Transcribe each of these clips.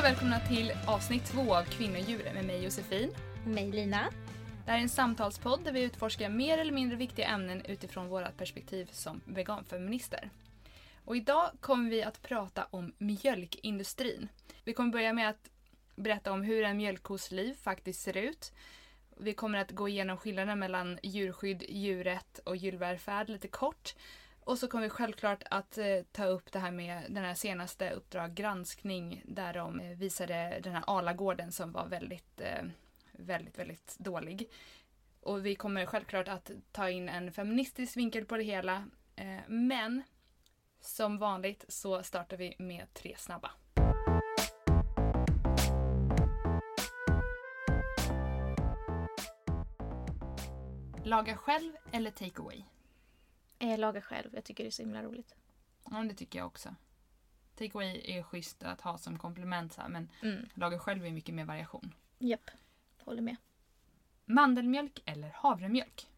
Och välkomna till avsnitt två av Kvinnodjur med mig Josefin. Mig Lina. Det här är en samtalspodd där vi utforskar mer eller mindre viktiga ämnen utifrån vårt perspektiv som veganfeminister. Och idag kommer vi att prata om mjölkindustrin. Vi kommer börja med att berätta om hur en mjölkkos liv faktiskt ser ut. Vi kommer att gå igenom skillnaden mellan djurskydd, djurrätt och djurvälfärd lite kort. Och så kommer vi självklart att eh, ta upp det här med den här senaste Uppdrag granskning där de eh, visade den här Alagården som var väldigt, eh, väldigt, väldigt dålig. Och vi kommer självklart att ta in en feministisk vinkel på det hela. Eh, men som vanligt så startar vi med tre snabba. Laga själv eller take away? Eh, laga själv. Jag tycker det är så himla roligt. Ja, det tycker jag också. Take away är schysst att ha som komplement så här, men Mm. laga själv är mycket mer variation. Japp. Håller med. Mandelmjölk eller havremjölk?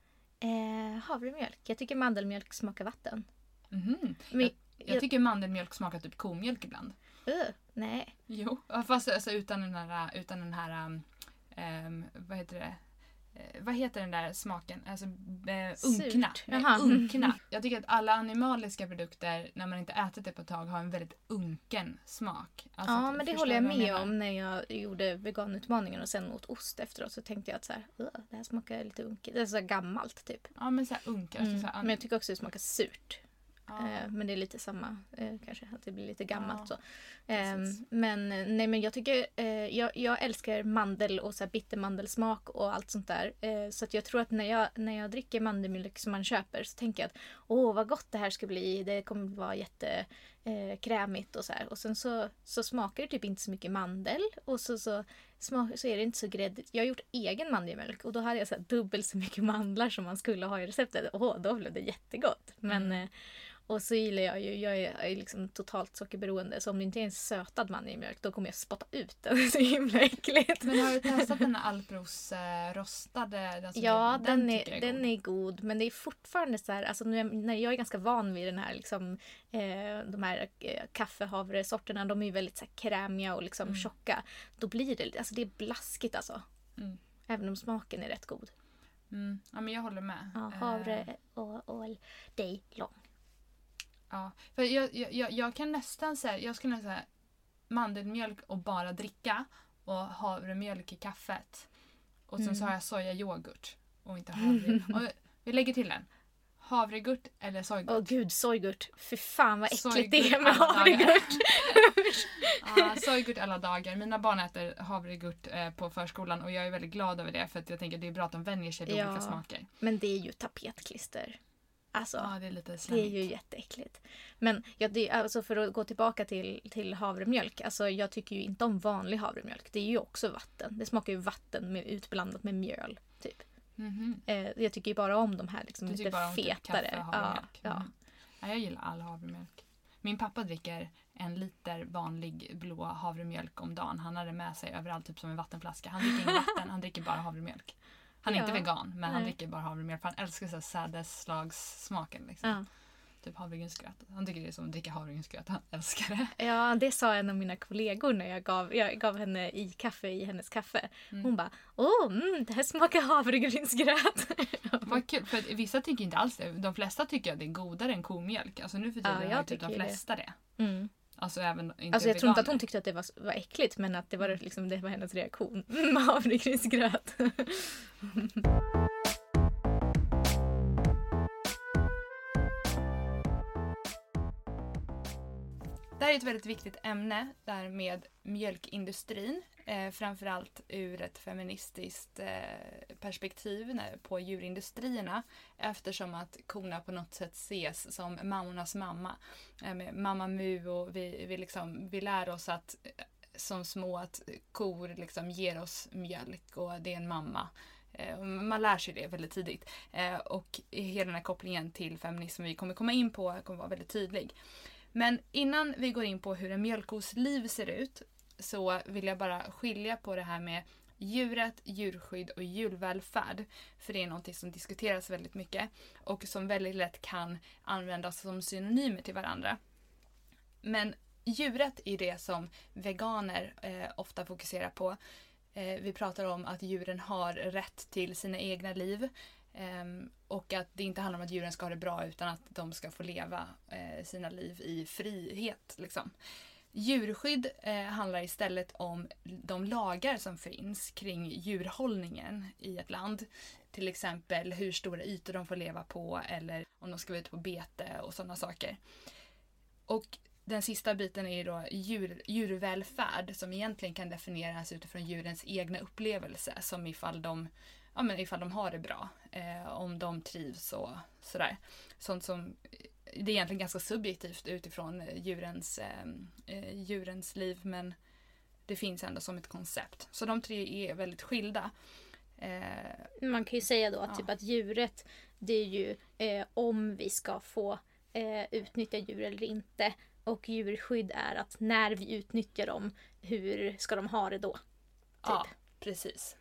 Eh, havremjölk. Jag tycker mandelmjölk smakar vatten. Mhm. Men, Jag tycker mandelmjölk smakar typ komjölk ibland. uh, nej. Jo, fast alltså, utan den här, utan den här um, ehm, vad heter det? Eh, vad heter den där smaken? Alltså eh, unkna. Nej, unkna. Jag tycker att alla animaliska produkter, när man inte ätit det på ett tag, har en väldigt unken smak. Alltså, ja, att- men det håller jag med menar? om när jag gjorde veganutmaningen och sen åt ost efteråt. Så tänkte jag att så här, det här smakar lite unket. Det är så gammalt typ. Ja, men så här unk. Alltså, Mm. så här, Men jag tycker också det smakar surt. Eh, men det är lite samma eh, kanske, att det blir lite gammalt så. Ehm, men nej men jag tycker, eh, jag, jag älskar mandel och så här bittermandelsmak och allt sånt där. Eh, så att jag tror att när jag, när jag dricker mandelmjölk som man köper så tänker jag att åh vad gott det här ska bli, det kommer vara jätte eh, krämigt och så här. Och sen så, så smakar det typ inte så mycket mandel och så, så, smak, så är det inte så gräddigt. Jag har gjort egen mandelmjölk och då hade jag så dubbelt så mycket mandlar som man skulle ha i receptet. Åh, då blev det jättegott. Men Mm. Och så gillar jag ju, jag är, jag är liksom totalt sockerberoende så om det inte är en sötad mandelmjölk då kommer jag spotta ut den. Det är så himla äckligt. Men har du testat den här Alpros eh, rostade? Alltså, Ja, den, tycker är, jag den är god men det är fortfarande så här, alltså nu är, när jag är ganska van vid den här liksom, eh, de här eh, kaffehavresorterna, de är ju väldigt så här, krämiga och liksom Mm. tjocka. Då blir det, alltså det är blaskigt alltså. Mm. Även om smaken är rätt god. Mm. Ja, men jag håller med. Ja, Eh, havre och all day long. Ja, för jag, jag, jag, kan nästan säga, jag skulle nästan säga mandelmjölk och bara dricka och havremjölk i kaffet. Och sen så Mm. har jag sojayoghurt och inte havre. och vi lägger till en. Havregurt eller sojgurt? Åh gud, sojgurt. Fy fan vad äckligt det är med havregurt. Ja, sojgurt alla dagar. Mina barn äter havregurt eh, på förskolan och jag är väldigt glad över det för att jag tänker att det är bra att de vänjer sig vid Ja. olika smaker. Men det är ju tapetklister. Alltså, Ja, det är det är ju jätteäckligt. Men ja, det, alltså för att gå tillbaka till, till havremjölk. Alltså jag tycker ju inte om vanlig havremjölk. Det är ju också vatten. Det smakar ju vatten med, utblandat med mjöl. Typ. Mhm. Eh, jag tycker ju bara om de här liksom, lite bara om typ fetare. kaffe ja, ja. Mhm. ja, jag gillar all havremjölk. Min pappa dricker en liter vanlig blå havremjölk om dagen. Han har det med sig överallt, typ som en vattenflaska. Han dricker inget vatten, han dricker bara havremjölk. Han är Ja. inte vegan, men han Nej. dricker bara havremjölk för han älskar så här sädesslagssmaken. Liksom. Ja. Typ havregrynsgröt. Han tycker det är som att dricka havregrynsgröt. Han älskar det. ja, det sa en av mina kollegor när jag gav, jag gav henne i kaffe i hennes kaffe. Mm. Hon bara åh, mm, det här smakar havregrynsgröt. Vad kul, för vissa tycker inte alls det. De flesta tycker att det är godare än komjölk. Alltså nu för Ja, tiden jag har typ de tycker det. flesta det. Mm. Alltså även inte Alltså jag tror inte att hon tyckte att det var, var äckligt men att det var, liksom, det var hennes reaktion. Mm, havregrynsgröt. Det här är ett väldigt viktigt ämne där med mjölkindustrin. Eh, framförallt ur ett feministiskt eh, perspektiv när, på djurindustrierna. Eftersom att korna på något sätt ses som mammornas mamma. Eh, med mamma Mu och vi, vi, liksom, vi lär oss att eh, som små att kor liksom ger oss mjölk och det är en mamma. Eh, man lär sig det väldigt tidigt. Eh, och hela den här kopplingen till feminism vi kommer komma in på kommer vara väldigt tydlig. Men innan vi går in på hur en mjölkkos liv ser ut så vill jag bara skilja på det här med djuret, djurskydd och djurvälfärd. För det är någonting som diskuteras väldigt mycket och som väldigt lätt kan användas som synonymer till varandra. Men djuret är det som veganer eh, ofta fokuserar på. Eh, vi pratar om att djuren har rätt till sina egna liv. eh, och att det inte handlar om att djuren ska ha det bra utan att de ska få leva eh, sina liv i frihet. Liksom. Djurskydd eh, handlar istället om de lagar som finns kring djurhållningen i ett land. Till exempel hur stora ytor de får leva på eller om de ska vara ute på bete och sådana saker. Och den sista biten är då djur, djurvälfärd som egentligen kan definieras utifrån djurens egna upplevelse som ifall de, ja, men ifall de har det bra, eh, om de trivs och sådär. Sånt som det är egentligen ganska subjektivt utifrån djurens, eh, eh, djurens liv men det finns ändå som ett koncept. Så de tre är väldigt skilda. Eh, Man kan ju säga då att, ja. typ att djuret det är ju eh, om vi ska få eh, utnyttja djur eller inte. Och djurskydd är att när vi utnyttjar dem, hur ska de ha det då? Typ. Ja, precis.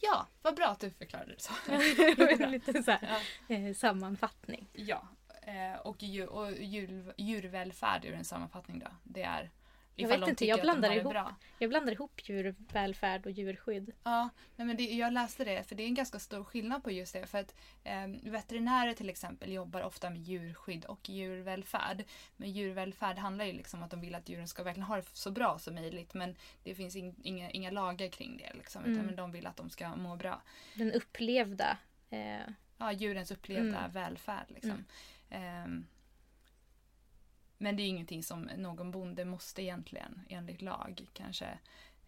Ja, vad bra att du förklarade det så. Lite så här, ja. eh, sammanfattning. Ja, eh, och, djur, och djur, djurvälfärd är en sammanfattning då. Det är jag vet inte, jag blandar, ihop, jag blandar ihop djurvälfärd och djurskydd. Ja, men det, jag läste det för det är en ganska stor skillnad på just det. För att eh, veterinärer till exempel jobbar ofta med djurskydd och djurvälfärd. Men djurvälfärd handlar ju liksom om att de vill att djuren ska verkligen ha det så bra som möjligt. Men det finns in, inga, inga lagar kring det. Liksom, mm. utan de vill att de ska må bra. Den upplevda. Eh... Ja, djurens upplevda mm. välfärd. Liksom. Mm. Ehm, men det är ingenting som någon bonde måste egentligen enligt lag kanske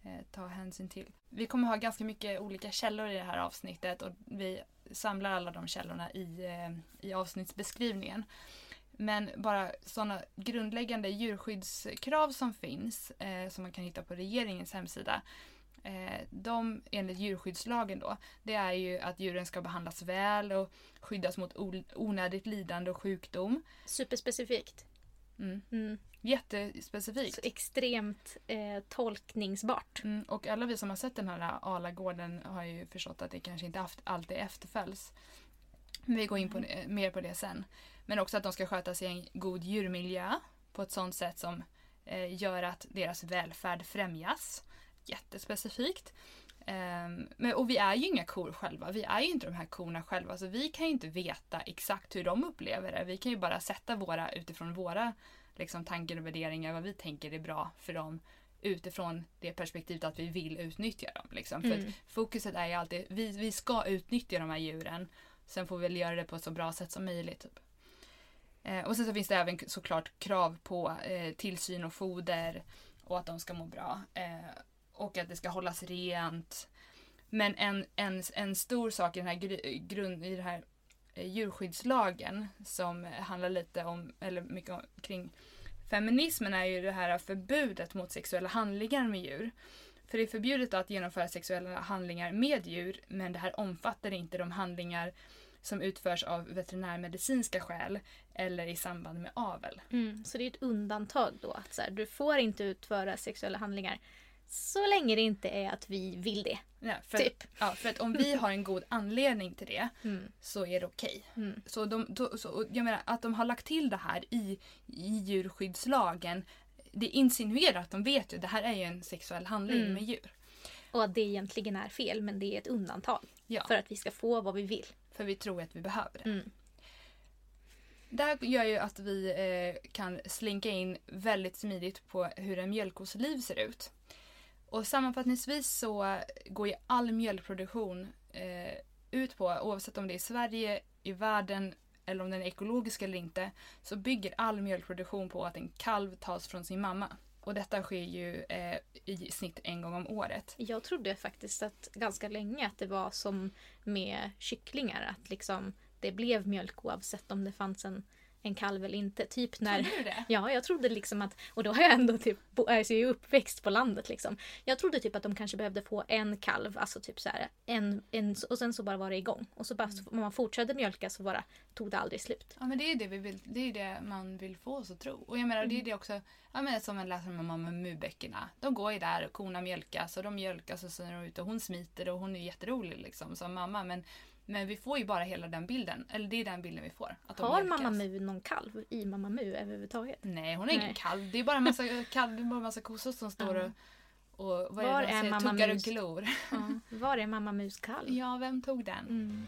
eh, ta hänsyn till. Vi kommer ha ganska mycket olika källor i det här avsnittet och vi samlar alla de källorna i, eh, i avsnittsbeskrivningen. Men bara sådana grundläggande djurskyddskrav som finns, eh, som man kan hitta på regeringens hemsida, eh, de enligt djurskyddslagen då, det är ju att djuren ska behandlas väl och skyddas mot onödigt lidande och sjukdom. Superspecifikt. Mm. Mm. Jättespecifikt. Så extremt eh, tolkningsbart. Mm. Och alla vi som har sett den här Alagården har ju förstått att det kanske inte alltid efterföljs. Vi går in på, det, mer på det sen. Men också att de ska sköta sig i en god djurmiljö på ett sånt sätt som eh, gör att deras välfärd främjas. Jättespecifikt. Um, men, och vi är ju inga kor själva. Vi är ju inte de här korna själva. Så vi kan ju inte veta exakt hur de upplever det. Vi kan ju bara sätta våra utifrån våra liksom, tankar och värderingar. Vad vi tänker är bra för dem. Utifrån det perspektivet att vi vill utnyttja dem. Liksom. Mm. För fokuset är ju alltid vi, vi ska utnyttja de här djuren. Sen får vi väl göra det på ett så bra sätt som möjligt. Typ. Eh, och sen så finns det även såklart krav på eh, tillsyn och foder. Och att de ska må bra. Eh, och att det ska hållas rent. Men en, en, en stor sak i den här, grund, i den här eh, djurskyddslagen som handlar lite om, eller mycket om, kring feminismen är ju det här förbudet mot sexuella handlingar med djur. För det är förbjudet att genomföra sexuella handlingar med djur men det här omfattar inte de handlingar som utförs av veterinärmedicinska skäl eller i samband med avel. Mm, så det är ett undantag då att så här, du får inte utföra sexuella handlingar så länge det inte är att vi vill det. Ja, för, typ. ja, för att om vi har en god anledning till det mm. så är det okej. Okay. Mm. Så, de, då, så jag menar att de har lagt till det här i, i djurskyddslagen. Det insinuerar att de vet ju att det här är ju en sexuell handling mm. med djur. Och att det egentligen är fel men det är ett undantag. Ja. För att vi ska få vad vi vill. För vi tror att vi behöver det. Mm. Det här gör ju att vi eh, kan slinka in väldigt smidigt på hur en mjölkkos liv ser ut. Och sammanfattningsvis så går ju all mjölkproduktion eh, ut på, oavsett om det är i Sverige, i världen eller om den är ekologisk eller inte, så bygger all mjölkproduktion på att en kalv tas från sin mamma. Och detta sker ju eh, i snitt en gång om året. Jag trodde faktiskt att ganska länge att det var som med kycklingar, att liksom det blev mjölk oavsett om det fanns en en kalv eller inte. Typ när... Trodde du det? Ja, jag trodde liksom att... Och då har jag ändå typ... Alltså jag är uppväxt på landet liksom. Jag trodde typ att de kanske behövde få en kalv, alltså typ så här, en, en, och sen så bara var det igång. Och så bara, mm. om man fortsatte mjölka så bara tog det aldrig slut. Ja men det är det vi vill, det är det man vill få oss att tro. Och jag menar mm. det är det också, ja men som man läser om med mubäckorna. De går ju där och korna mjölkas och de mjölkas och så är de ute och hon smiter och hon är jätterolig liksom som mamma men Men vi får ju bara hela den bilden. Eller det är den bilden vi får. Att Har. Mamma Mu någon kalv i Mamma Mu överhuvudtaget? Nej, hon är ingen Nej. kalv. Det är bara en massa, kalv, det är bara massa kossor som står och, och vad Var är det är säger? Mamma tuggar och Mus? glor. Ja. Var är Mamma Mus kalv? Ja, vem tog den? Mm.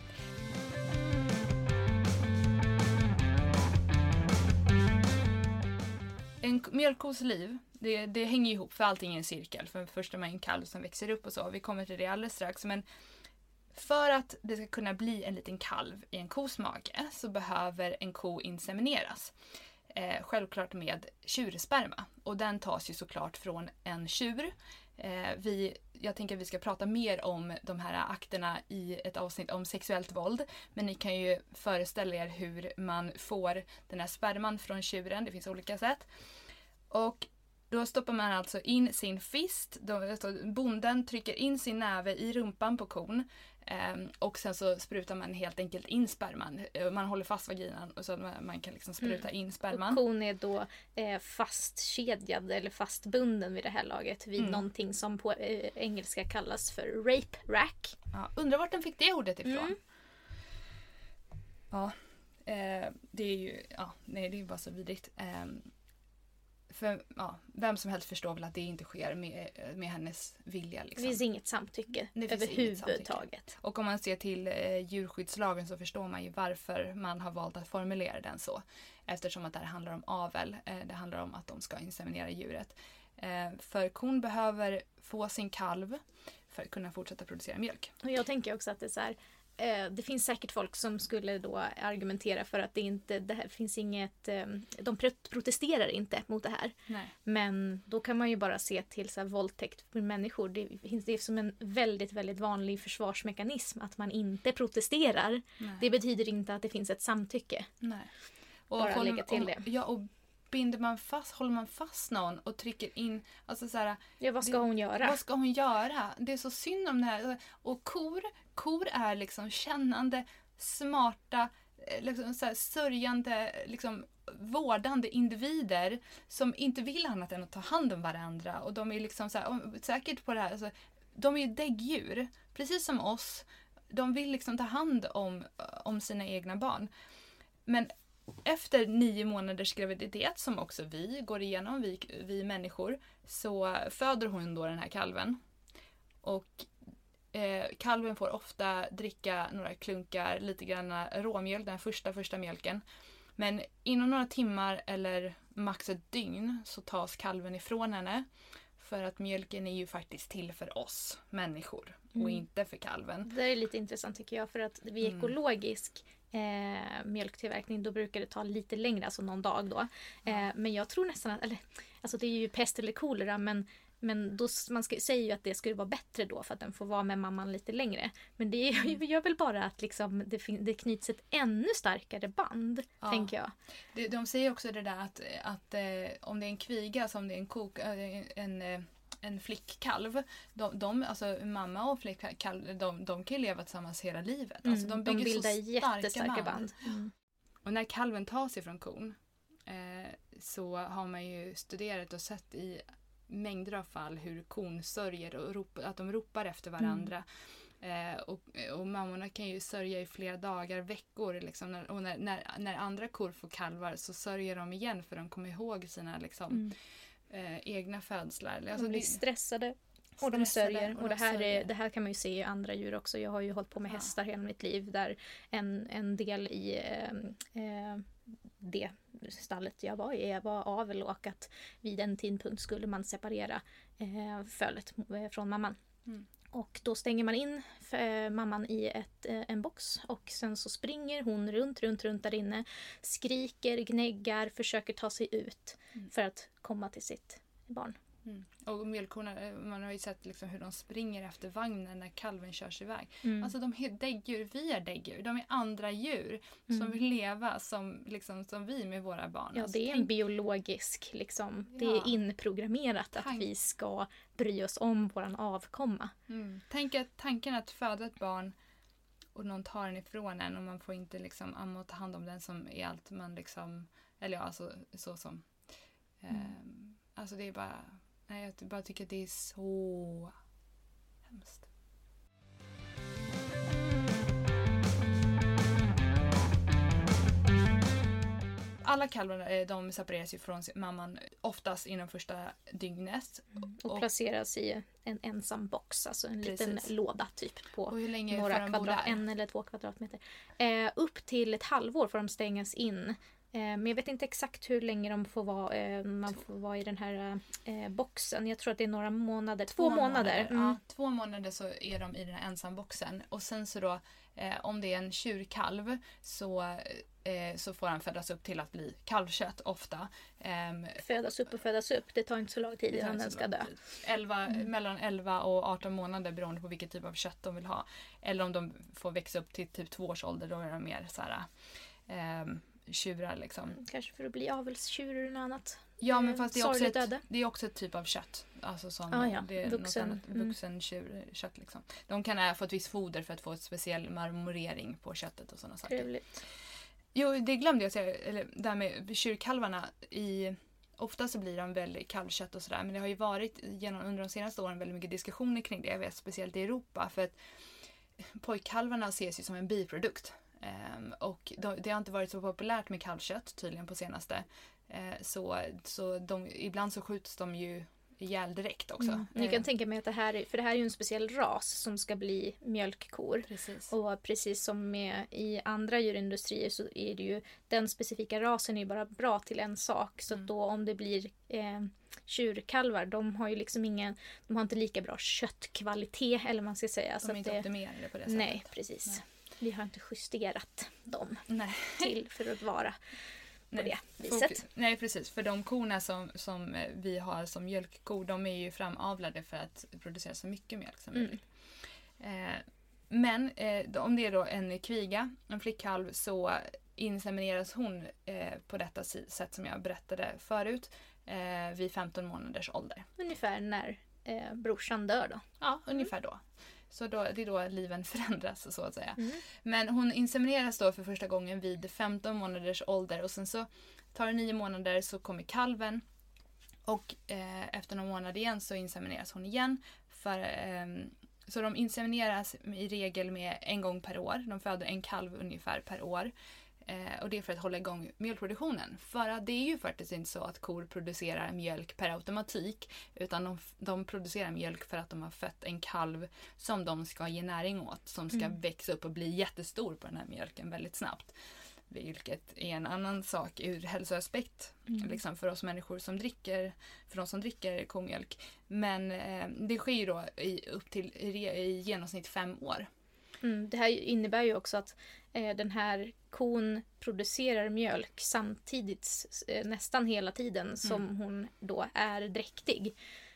En mjölkkos liv, det, det hänger ihop för allting är en cirkel. För först är man en kalv som växer upp och så. Vi kommer till det alldeles strax. Men för att det ska kunna bli en liten kalv i en kos mage så behöver en ko insemineras. Eh, självklart med tjursperma. Och den tas ju såklart från en tjur. Eh, vi, jag tänker att vi ska prata mer om de här akterna i ett avsnitt om sexuellt våld. Men ni kan ju föreställa er hur man får den här sperman från tjuren. Det finns olika sätt. Och då stoppar man alltså in sin fist. Då, alltså bonden trycker in sin näve i rumpan på kon ehm, och sen så sprutar man helt enkelt in sperman. Eh, Man håller fast vaginan och så man, kan liksom spruta in Och sperman. kon är då eh, fastkedjad eller fastbunden vid det här laget vid Mm. någonting som på eh, engelska kallas för rape rack. Ja, undrar vart den fick det ordet ifrån. Mm. Ja, eh, det är ju ja, nej, det är bara så vidrigt. För ja, vem som helst förstår väl att det inte sker med, med hennes vilja. Det Liksom. finns inget samtycke Det finns inget överhuvudtaget. Och om man ser till eh, djurskyddslagen så förstår man ju varför man har valt att formulera den så. Eftersom att det här handlar om avel. Eh, det handlar om att de ska inseminera djuret. Eh, för kon behöver få sin kalv för att kunna fortsätta producera mjölk. Och jag tänker också att det är så här, det finns säkert folk som skulle då argumentera för att det inte det här finns inget, eh, de pro- protesterar inte mot det här. Nej. Men då kan man ju bara se till så här, våldtäkt för människor. Det finns det är som en väldigt, väldigt vanlig försvarsmekanism att man inte protesterar. Nej. Det betyder inte att det finns ett samtycke. Nej. Och Bara lägga till och, det. Ja, och binder man fast, håller man fast någon och trycker in, alltså så här, Ja, vad ska Det- hon göra? vad ska hon göra? Det är så synd om det här. Och kor, kor är liksom kännande, smarta, eh, liksom så här sörjande, liksom vårdande individer som inte vill annat än att ta hand om varandra. Och de är liksom så här, säkert på det här, alltså, de är ju däggdjur, precis som oss. De vill liksom ta hand om, om sina egna barn. Men efter nio månaders graviditet, som också vi går igenom, vi, vi människor, så föder hon då den här kalven. Och eh, kalven får ofta dricka några klunkar, lite grann råmjölk, den första, första mjölken. Men inom några timmar eller max ett dygn så tas kalven ifrån henne. För att mjölken är ju faktiskt till för oss människor och Mm. inte för kalven. Det är lite intressant tycker jag för att vid Mm. ekologisk eh, mjölktillverkning då brukar det ta lite längre, alltså någon dag då. Eh, men jag tror nästan att, eller alltså det är ju pest eller kolera men men då, man ska, säger ju att det skulle vara bättre då för att den får vara med mamman lite längre. Men det är- Mm. gör väl bara att liksom, det, det knyts ett ännu starkare band, Ja. tänker jag. De, de säger också det där att, att eh, om det är en kviga, som det är en, kok, eh, en, eh, en flickkalv, de, de, alltså mamma och flickkalv, de, de kan ju leva tillsammans hela livet. Alltså, Mm, de bygger bildar så starka jättestarka band. Mm. Och när kalven tas ifrån kon eh, så har man ju studerat och sett i mängder av fall hur kon sörjer och rop, att de ropar efter varandra. Eh, och, och mammorna kan ju sörja i flera dagar, veckor. Liksom, och när, när, när andra kor får kalvar så sörjer de igen för de kommer ihåg sina liksom, Mm. Eh, egna födslar. De Alltså, blir det- stressade Och de sörjer. Och, de det, här är, det här kan man ju se i andra djur också. Jag har ju hållit på med Ja. hästar hela mitt liv. Där en, en del i eh, eh, det stallet jag var i var avel och att vid en tidpunkt skulle man separera eh, fölet eh, från mamman. Mm. Och då stänger man in eh, mamman i ett, eh, en box och sen så springer hon runt, runt, runt där inne. Skriker, gnäggar, försöker ta sig ut Mm. för att komma till sitt barn. Mm. Och mjölkkorna, eh, man har ju sett liksom hur de springer efter vagnen när kalven körs iväg. Mm. Alltså de är däggdjur, vi är däggdjur. De är andra djur som Mm. vill leva som, liksom, som vi med våra barn. Ja, Alltså, det är en tänk- biologisk, liksom. Det Ja. är inprogrammerat att Tank- vi ska bry oss om våran avkomma. mm. Tänk att tanken att föda ett barn och någon tar den ifrån en och man får inte liksom amma och ta hand om den som är allt man liksom, eller ja, alltså så som. Ehm, alltså det är bara, Nej, jag bara tycker att det är så hemskt. alla kalvar eh, de separeras ju från mamman oftast inom första dygnet. Mm. Och, placeras i en ensam box, alltså en precis. liten låda typ på några kvadrat, en eller två kvadratmeter. Eh, upp till ett halvår får de stängas in Eh, men jag vet inte exakt hur länge de får vara, eh, man får vara i den här eh, boxen. Jag tror att det är några månader. Två, månader. Mm. Ja, två månader så är de i den här ensamboxen. Och sen så då, om det är en tjurkalv så, så får han födas upp till att bli kalvkött ofta. Ehm, Födas upp och födas upp. Det tar inte så lång tid innan den ska dö. tid. 11, Mellan 11 och 18 månader beroende på vilket typ av kött de vill ha. Eller om de får växa upp till typ två års ålder, då är de mer så här, ehm, tjurar liksom. Kanske för att bli avelstjur eller något annat. Ja men Eh, fast det är, också ett, öde. det är också ett typ av kött. Alltså som Ah, ja. det är Vuxen. Något annat, Mm. vuxen tjurkött liksom. De kan få ett visst foder för att få ett speciell marmorering på köttet och sådana saker. Trevligt. Jo, det glömde jag säga. Eller det här med tjurkalvarna. I, ofta så blir de väl kalvkött och sådär. Men det har ju varit genom, under de senaste åren väldigt mycket diskussioner kring det. Jag vet speciellt i Europa. För att pojkkalvarna ses ju som en biprodukt. Ehm, och de, det har inte varit så populärt med kalvkött tydligen på senaste. Eh, så så de, ibland så skjuts de ju ihjäl direkt också. Mm. Jag kan Eh, tänka mig att det här, är, för det här är ju en speciell ras som ska bli mjölkkor. Precis. Och precis som med i andra djurindustrier så är det ju den specifika rasen är ju bara bra till en sak. Så Mm. då om det blir eh, tjurkalvar, de har ju liksom ingen, de har inte lika bra köttkvalitet eller man ska säga. så de är att inte det, optimerade på det sättet. nej, precis. Nej. Vi har inte justerat dem Nej. till för att vara på Nej. det viset. Nej precis, för de korna som, som vi har som mjölkkor de är ju framavlade för att producera så mycket mjölk som Mm. möjligt. Eh, men eh, om det är då en kviga, en flickkalv, så insemineras hon eh, på detta sätt som jag berättade förut eh, vid 15 månaders ålder. Ungefär när eh, brorsan dör då. Ja, ungefär då. Så då, det är då liven förändras så att säga. Mm. Men hon insemineras då för första gången vid 15 månaders ålder och sen så tar det nio månader så kommer kalven och eh, efter någon månad igen så insemineras hon igen. För, ehm, så de insemineras i regel med en gång per år. De föder en kalv ungefär per år. Eh, och det är för att hålla igång mjölkproduktionen. För att det är ju faktiskt inte så att kor producerar mjölk per automatik. Utan de, de producerar mjölk för att de har fött en kalv som de ska ge näring åt. Som ska Mm. växa upp och bli jättestor på den här mjölken väldigt snabbt. Vilket är en annan sak ur hälsoaspekt. Mm. Liksom för oss människor som dricker, för de som dricker komjölk. Men eh, det sker ju då i, upp till i, i genomsnitt fem år. Mm, det här innebär ju också att eh, den här kon producerar mjölk samtidigt eh, nästan hela tiden som hon då är dräktig.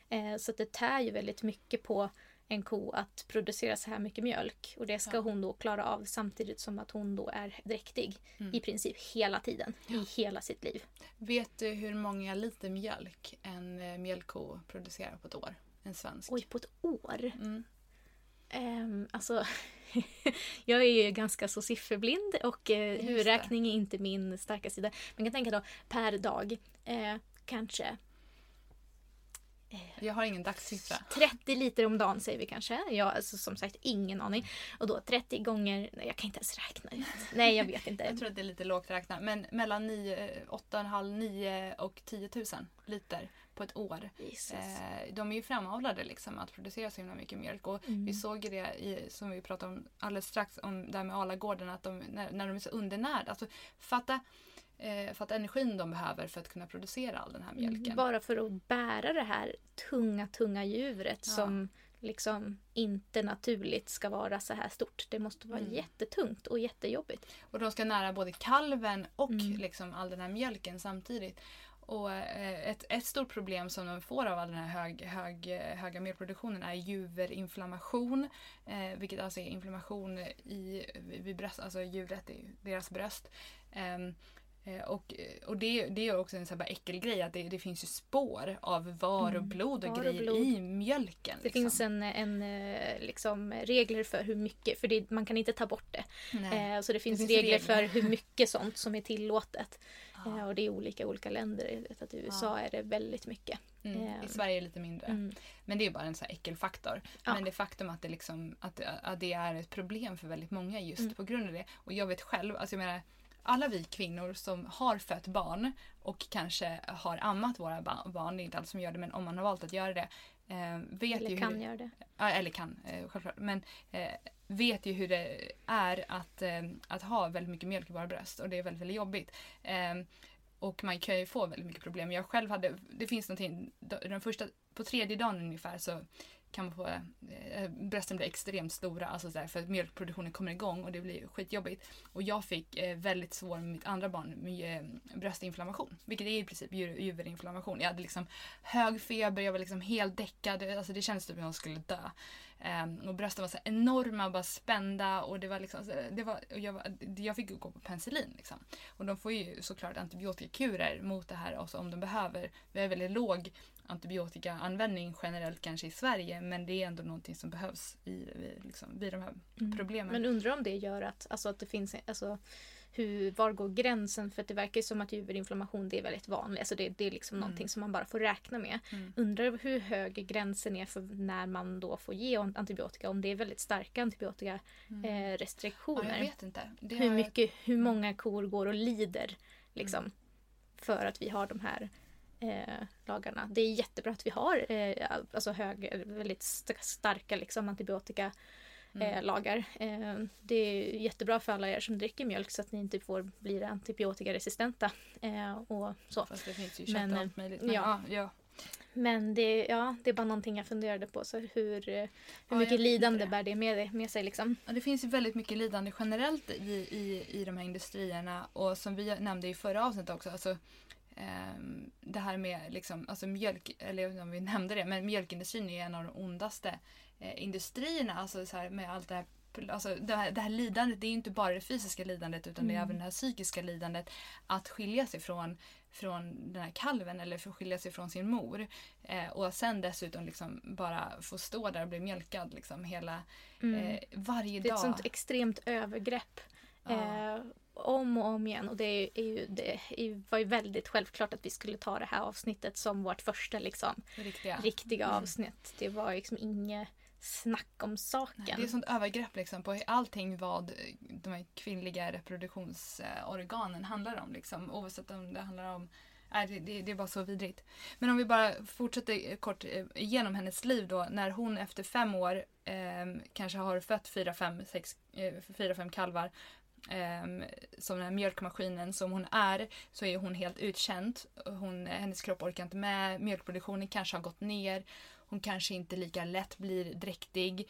Eh, så det tär ju väldigt mycket på en ko att producera så här mycket mjölk. Och det ska Ja. hon då klara av samtidigt som att hon då är dräktig Mm. i princip hela tiden. I hela sitt liv. Vet du hur många liter mjölk en eh, mjölkko producerar på ett år? En svensk. Oj, på ett år? Mm. Um, alltså, jag är ju ganska så sifferblind och eh, Just huvudräkning är inte min starka sida. Man kan tänka då per dag, eh, kanske Jag har ingen dagssiffra. 30 liter om dagen säger vi kanske. Jag har alltså, som sagt ingen aning. Och då 30 gånger, nej jag kan inte ens räkna ut. Nej jag vet inte. Jag tror att det är lite lågt räknat. Men mellan 8,5, 9 och 10 000 liter på ett år. Eh, de är ju framavlade liksom att producera så himla mycket mjölk. Och Mm. Vi såg det i, som vi pratade om alldeles strax om det här med Alagården att de, när, när de är så undernärda. Alltså, fatta, eh, fatta energin de behöver för att kunna producera all den här mjölken. Mm, Bara för att bära det här tunga, tunga djuret Ja. som liksom inte naturligt ska vara så här stort. Det måste vara Mm. jättetungt och jättejobbigt. Och de ska nära både kalven och Mm. liksom all den här mjölken samtidigt. Och eh, ett, ett stort problem som de får av all den här hög, hög, eh, höga mjölkproduktionen är juverinflammation. Eh, vilket alltså är inflammation i, vid bröst, alltså djuret i deras bröst. Eh, och och det, det är också en sån här äckelgrej att det, det finns ju spår av var och Mm. blod och och grejer blod. i mjölken. Det liksom. finns en, en eh, liksom, regler för hur mycket, för det, man kan inte ta bort det. Eh, så det finns, finns regler, regler. för hur mycket sånt som är tillåtet. Ja. Eh, och det är olika i olika länder. Jag vet att i USA är det väldigt mycket. Mm. ehm. I Sverige är det lite mindre. Mm. Men det är bara en sån här äckelfaktor. Ja. Men det faktum att det, liksom, att, att det är ett problem för väldigt många just Mm. på grund av det. Och jag vet själv, alltså jag menar, alla vi kvinnor som har fött barn och kanske har ammat våra barn, det är inte alla som gör det men om man har valt att göra det. Eh, vet eller ju kan hur, göra det. Eller kan, eh, självklart. Men eh, vet ju hur det är att, att ha väldigt mycket mjölk i våra bröst och det är väldigt, väldigt jobbigt. Eh, och man kan ju få väldigt mycket problem. Jag själv hade, det finns någonting, den första, på tredje dagen ungefär så kan man få, eh, brösten blir extremt stora alltså så där, för att mjölkproduktionen kommer igång och det blir skitjobbigt. Och jag fick eh, väldigt svår med mitt andra barn med eh, bröstinflammation. Vilket är i princip juverinflammation. Jag hade liksom hög feber, jag var liksom helt däckad. Alltså det kändes typ som att jag skulle dö. Ehm, och brösten var så enorma och bara spända och det var liksom, det var, jag, var, jag fick gå på penicillin. Liksom. Och de får ju såklart antibiotikakurer mot det här också om de behöver. Vi har väldigt låg antibiotikaanvändning generellt kanske i Sverige men det är ändå någonting som behövs i, liksom, vid de här mm. problemen. Men undrar om det gör att, alltså att det finns, alltså, hur, var går gränsen? För det verkar som att juverinflammation det är väldigt vanligt. Alltså det, det är liksom mm. någonting som man bara får räkna med. Mm. Undrar hur hög gränsen är för när man då får ge antibiotika. Om det är väldigt starka antibiotikarestriktioner. Mm. Eh, ja, jag vet inte. Det hur, mycket, hur mm. många kor går och lider liksom, mm. för att vi har de här eh, lagarna. Det är jättebra att vi har eh, alltså hög, väldigt starka liksom, antibiotika mm. eh, lagar. Eh, det är jättebra för alla er som dricker mjölk så att ni inte får bli antibiotikaresistenta. Eh, och så. Fast det finns ju kött och allt möjligt. Men, ja. ja. Men det, ja, det är bara någonting jag funderade på. Så hur hur ja, mycket lidande bär det med, med sig? Liksom? Ja, det finns ju väldigt mycket lidande generellt i, i, i de här industrierna. Och som vi nämnde i förra avsnittet också. Alltså, det här med liksom, alltså mjölk, eller om vi nämnde det, men mjölkindustrin är en av de ondaste eh, industrierna. Alltså så här, med allt det här Alltså det, här, det här lidandet, det är inte bara det fysiska lidandet utan mm. det är mm. även det här psykiska lidandet. Att skilja sig från, från den här kalven eller få skilja sig från sin mor. Eh, och sen dessutom liksom bara få stå där och bli mjölkad liksom hela, mm. eh, varje dag. Det är ett sånt extremt övergrepp. Ja. Eh, om och om igen. Och det, är, är ju, det är, var ju väldigt självklart att vi skulle ta det här avsnittet som vårt första liksom, riktiga, riktiga mm. avsnitt. Det var liksom inget snack om saken. Nej, det är sånt övergrepp liksom på allting vad de här kvinnliga reproduktionsorganen handlar om. Liksom. Oavsett om det handlar om Nej, det, det, det var så vidrigt. Men om vi bara fortsätter kort eh, igenom hennes liv då. När hon efter fem år eh, kanske har fött fyra, fem, sex, eh, fyra, fem kalvar Um, som den här mjölkmaskinen som hon är så är hon helt utkänd. Hon, hennes kropp orkar inte med, mjölkproduktionen kanske har gått ner. Hon kanske inte lika lätt blir dräktig.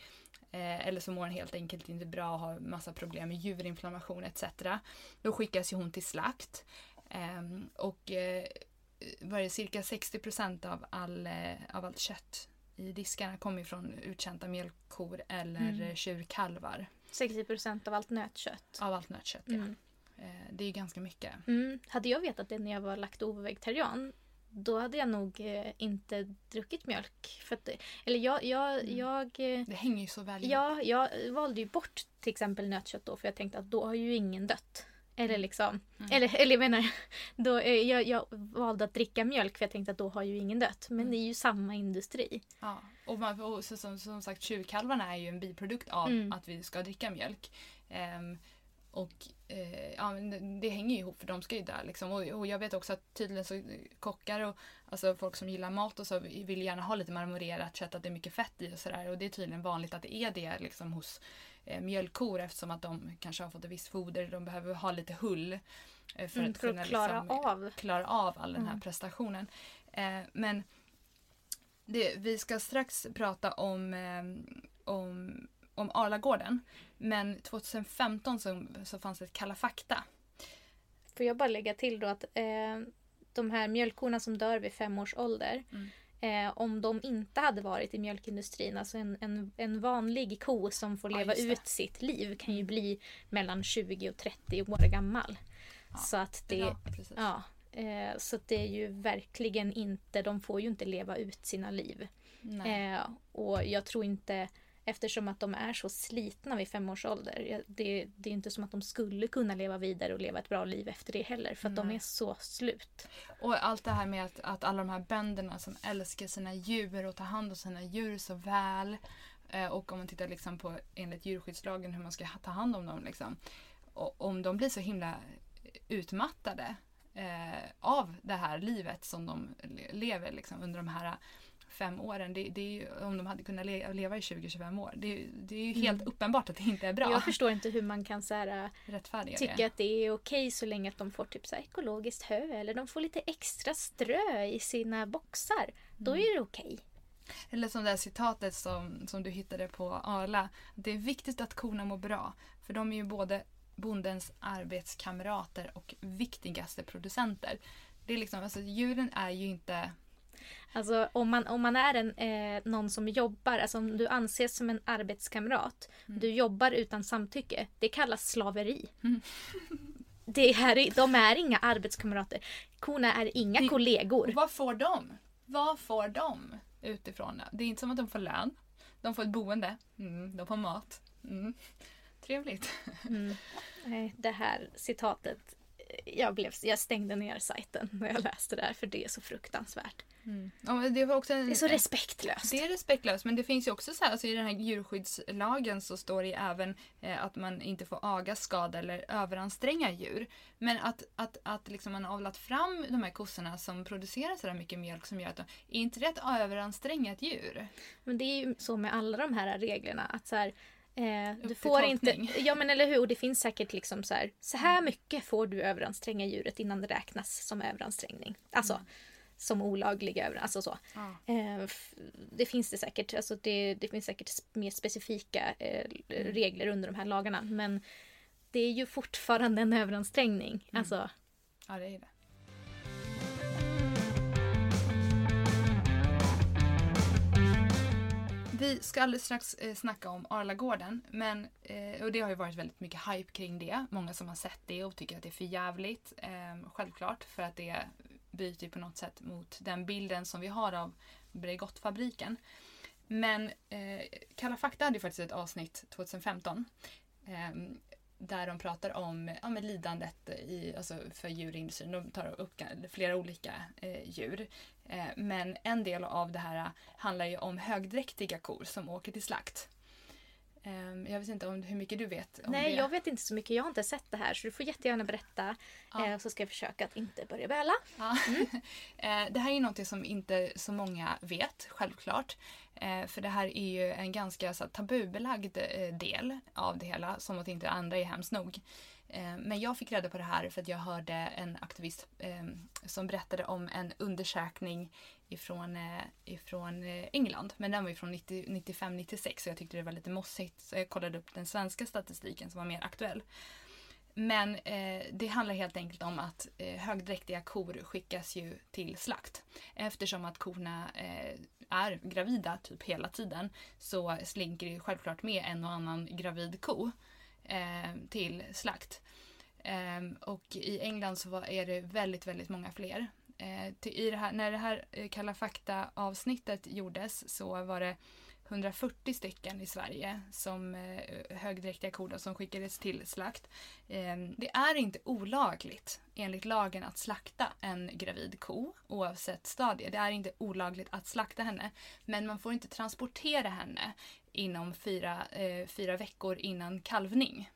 Eh, eller så mår hon helt enkelt inte bra och har massa problem med juverinflammation etc. Då skickas ju hon till slakt. Eh, och eh, var cirka 60 av, all, eh, av allt kött i diskarna kommer från utkända mjölkkor eller mm. tjurkalvar. 60 procent av allt nötkött. Av allt nötkött, mm. ja. Eh, det är ganska mycket. Mm. Hade jag vetat det när jag var laktovegetarian då hade jag nog eh, inte druckit mjölk. För att, eller jag, jag, mm. jag... Eh, det hänger ju så väl Ja, jag valde ju bort till exempel nötkött då för jag tänkte att då har ju ingen dött. Eller mm. liksom, mm. eller, eller jag menar, då, jag, jag valde att dricka mjölk för jag tänkte att då har ju ingen dött. Men mm. det är ju samma industri. Ja, och, man, och så, som, som sagt tjurkalvarna är ju en biprodukt av mm. att vi ska dricka mjölk. Um, och eh, ja, det hänger ju ihop för de ska ju dö. Liksom. Och, och, jag vet också att tydligen så kockar och alltså folk som gillar mat och så vill gärna ha lite marmorerat kött, att det är mycket fett i och sådär. Och det är tydligen vanligt att det är det liksom, hos eh, mjölkkor eftersom att de kanske har fått ett visst foder. De behöver ha lite hull. Eh, för, mm, att, för att klara, liksom, av. klara av all den här mm. prestationen. Eh, men det, vi ska strax prata om, eh, om om Arlagården. Men 2015 så, så fanns det ett Kalla fakta. Får jag bara lägga till då att eh, de här mjölkkorna som dör vid fem års ålder. Mm. Eh, om de inte hade varit i mjölkindustrin, alltså en, en, en vanlig ko som får leva ja, ut sitt liv kan ju bli mellan 20 och 30 år gammal. Ja, så att det, ja eh, så det är ju verkligen inte, de får ju inte leva ut sina liv. Eh, och jag tror inte Eftersom att de är så slitna vid fem års ålder. Det, det, är inte som att de skulle kunna leva vidare och leva ett bra liv efter det heller. För att mm. de är så slut. Och allt det här med att, att alla de här bönderna som älskar sina djur och tar hand om sina djur så väl. Eh, och om man tittar liksom på enligt djurskyddslagen hur man ska ta hand om dem. Liksom. Och om de blir så himla utmattade eh, av det här livet som de le- lever liksom, under de här fem åren. Det, det är ju, om de hade kunnat le- leva i 20-25 år. Det, det är ju helt Mm. uppenbart att det inte är bra. Jag förstår inte hur man kan så här, Rättfärdiga tycka det. att det är okej så länge att de får typ så här ekologiskt hö eller de får lite extra strö i sina boxar. Då Mm. är det okej. Eller som det här citatet som, som du hittade på Arla. Det är viktigt att korna mår bra. För de är ju både bondens arbetskamrater och viktigaste producenter. Det är liksom, alltså, djuren är ju inte... Alltså om man, om man är en, eh, någon som jobbar, alltså om du anses som en arbetskamrat, Mm. du jobbar utan samtycke, det kallas slaveri. Mm. Det här, är- de är inga arbetskamrater. Korna är inga Det- kollegor. Vad får de? Vad får de utifrån det? Det är inte som att de får lön. De får ett boende. Mm, de får mat. Mm. Trevligt. Mm. Nej, Det här citatet, jag, blev, jag stängde ner sajten när jag läste det här för det är så fruktansvärt. Men det, var också en, Det är så respektlöst. Det är respektlöst men det finns ju också så här, alltså i den här djurskyddslagen så står det ju även eh, att man inte får aga, skada eller överanstränga djur. Men att, att, att liksom man har avlat fram de här kossorna som producerar så där mycket mjölk som gör att de, är inte det att överanstränga ett djur? Men det är ju så med alla de här reglerna att så här, eh, du får inte... Ja men eller hur, och det finns säkert liksom så här, så här mycket får du överanstränga djuret innan det räknas som överansträngning. Alltså som olaglig över, alltså så. Ja. Eh, det finns det säkert, alltså det, det finns säkert mer specifika eh, Mm. regler under de här lagarna men det är ju fortfarande en överansträngning. Mm. Alltså, ja, det är det. Vi ska alldeles strax eh, snacka om Arlagården. Men, eh, och det har ju varit väldigt mycket hype kring det. Många som har sett det och tycker att det är för jävligt. Ehm, självklart, för att det bryter ju på något sätt mot den bilden som vi har av Bregottfabriken. Men eh, Kalla fakta hade ju faktiskt ett avsnitt 2015. Där de pratar om ja, med lidandet i, alltså för djurindustrin. De tar upp flera olika eh, djur. Eh, men en del av det här eh, handlar ju om högdräktiga kor som åker till slakt. Eh, jag vet inte om hur mycket du vet om nej det. jag vet inte så mycket, jag har inte sett det här så du får jättegärna berätta. Ja. Eh, så ska jag försöka att inte börja böla. Ja. Eh, det här är något som inte så många vet, självklart. För det här är ju en ganska så, tabubelagd eh, del av det hela, som att inte andra är hemskt nog. Men jag fick reda på det här för att jag hörde en aktivist som berättade om en undersökning ifrån, eh, ifrån eh, England. Men den var ju från 95-96 och jag tyckte det var lite mossigt. Så jag kollade upp den svenska statistiken som var mer aktuell. Men eh, det handlar helt enkelt om att eh, högdräktiga kor skickas ju till slakt. Eftersom att korna eh, är gravida typ hela tiden så slinker det ju självklart med en och annan gravid ko eh, till slakt. Ehm, och i England så var, är det väldigt, väldigt många fler. Eh, till, i det här, när det här eh, Kalla fakta-avsnittet gjordes så var det 140 stycken i Sverige som eh, högdräktiga kor som skickades till slakt. Eh, det är inte olagligt enligt lagen att slakta en gravid ko oavsett stadie. Det är inte olagligt att slakta henne. Men man får inte transportera henne inom fyra, eh, fyra veckor innan kalvning.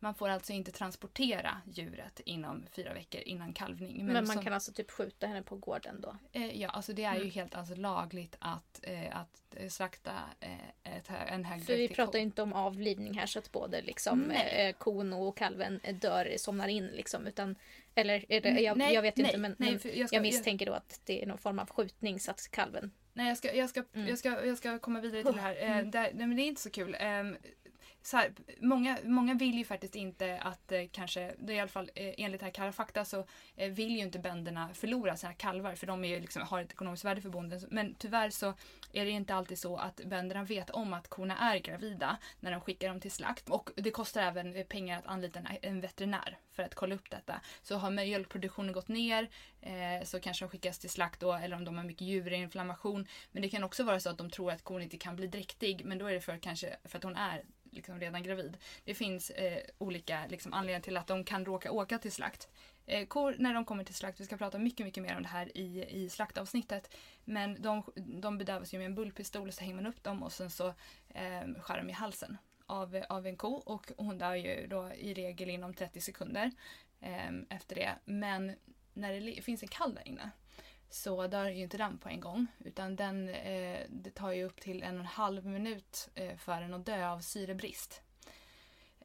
Man får alltså inte transportera djuret inom fyra veckor innan kalvning. Men, man som- kan alltså typ skjuta henne på gården då. Eh, ja, alltså det är ju Mm. helt alltså, lagligt att, eh, att eh, slakta eh, ett, en För vi pratar ju inte om avlivning här så att både liksom eh, kon och kalven dör, somnar in liksom. Utan, eller det, jag, Nej, jag vet ju nej, inte men, nej, men jag ska- jag misstänker då att det är någon form av skjutning så att kalven... Nej, jag ska, jag, ska, Mm. jag, ska, jag ska komma vidare till det här. Eh, Mm. där, nej, men det är inte så kul. Så här, många, många vill ju faktiskt inte att eh, kanske, det är i alla fall eh, enligt här Kalla fakta så eh, vill ju inte bönderna förlora sina kalvar för de är ju liksom, har ett ekonomiskt värde för bonden. Men tyvärr så är det inte alltid så att bönderna vet om att korna är gravida när de skickar dem till slakt. Och det kostar även eh, pengar att anlita en, en veterinär för att kolla upp detta. Så har mjölkproduktionen gått ner eh, så kanske de skickas till slakt då eller om de har mycket djurinflammation. Men det kan också vara så att de tror att kon inte kan bli dräktig men då är det för, kanske för att hon är liksom redan gravid. Det finns eh, olika liksom, anledningar till att de kan råka åka till slakt. Eh, kor när de kommer till slakt, vi ska prata mycket, mycket mer om det här i, i slaktavsnittet. Men de, de bedövas ju med en bullpistol och så hänger man upp dem och sen så eh, skär de i halsen av, av en ko och hon dör ju då i regel inom 30 sekunder eh, efter det. Men när det finns en kall där inne så dör ju inte den på en gång utan den, eh, det tar ju upp till en och en halv minut eh, för den att dö av syrebrist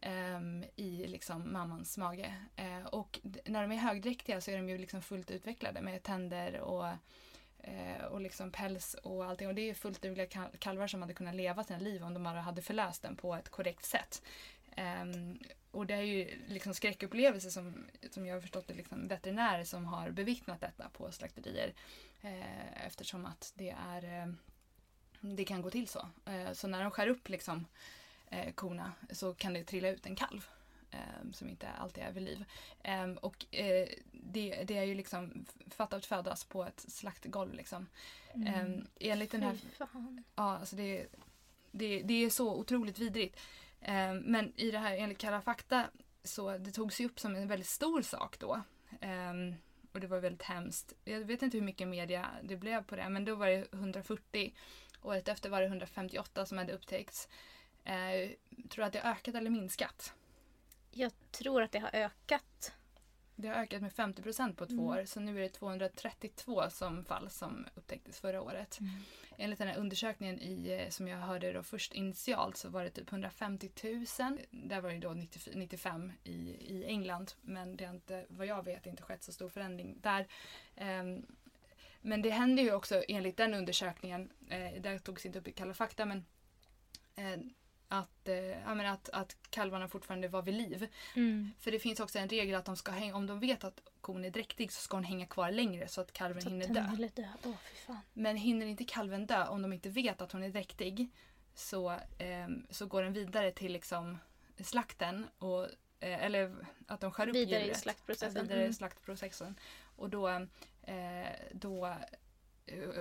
eh, i liksom mammans mage. Eh, och när de är högdräktiga så är de ju liksom fullt utvecklade med tänder och, eh, och liksom päls och allting. Och det är ju fullt dugliga kalvar som hade kunnat leva sina liv om de bara hade förlöst den på ett korrekt sätt. Ehm, Ehm, och det är ju liksom skräckupplevelser som, som jag har förstått det liksom veterinärer som har bevittnat detta på slakterier. Eh, eftersom att det är eh, det kan gå till så. Eh, så när de skär upp liksom, eh, korna så kan det trilla ut en kalv eh, som inte alltid är vid liv. Eh, och eh, det, det är ju liksom fatta att födas på ett slaktgolv. Liksom. Eh, enligt den här. Ja, alltså det, det, det är så otroligt vidrigt. Eh, men i det här, enligt Kalla fakta, så det togs ju upp som en väldigt stor sak då. Eh, och det var väldigt hemskt. Jag vet inte hur mycket media det blev på det, men då var det 140. Året efter var det 158 som hade upptäckts. Eh, tror du att det har ökat eller minskat? Jag tror att det har ökat. Det har ökat med 50 procent på två Mm. år, så nu är det 232 som fall som upptäcktes förra året. Enligt den här undersökningen i, eh, som jag hörde då först initialt så var det typ 150 000. Där var det då 94 95 i, i England. Men det har inte, vad jag vet, inte skett så stor förändring där. Ehm, men det händer ju också enligt den undersökningen, eh, där togs inte upp i Kalla fakta, men eh, att, eh, att, att kalvarna fortfarande var vid liv. Mm. För det finns också en regel att de ska hänga, om de vet att kon är dräktig så ska hon hänga kvar längre så att kalven Så hinner dö. dö. Fan. Men hinner inte kalven dö om de inte vet att hon är dräktig så, ehm, så går den vidare till liksom slakten. Och, eh, eller att de skär upp Vidare i djuret. slaktprocessen. Ja, vidare i Mm. slaktprocessen. Och då, eh, då eh,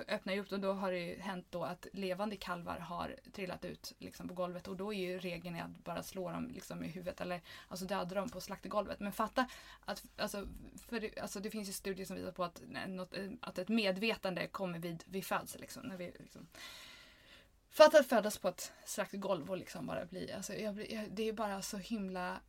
öppnar jag upp och då har det ju hänt då att levande kalvar har trillat ut liksom på golvet och då är ju regeln att bara slå dem liksom i huvudet eller alltså döda dem på slaktergolvet. Men fatta att alltså, för det, alltså det finns ju studier som visar på att, något, eh, att ett medvetande kommer vid, vid födsel. Liksom, när vi, liksom, fatta att födas på ett slaktgolv och liksom bara bli, alltså, blir, jag, det är bara så himla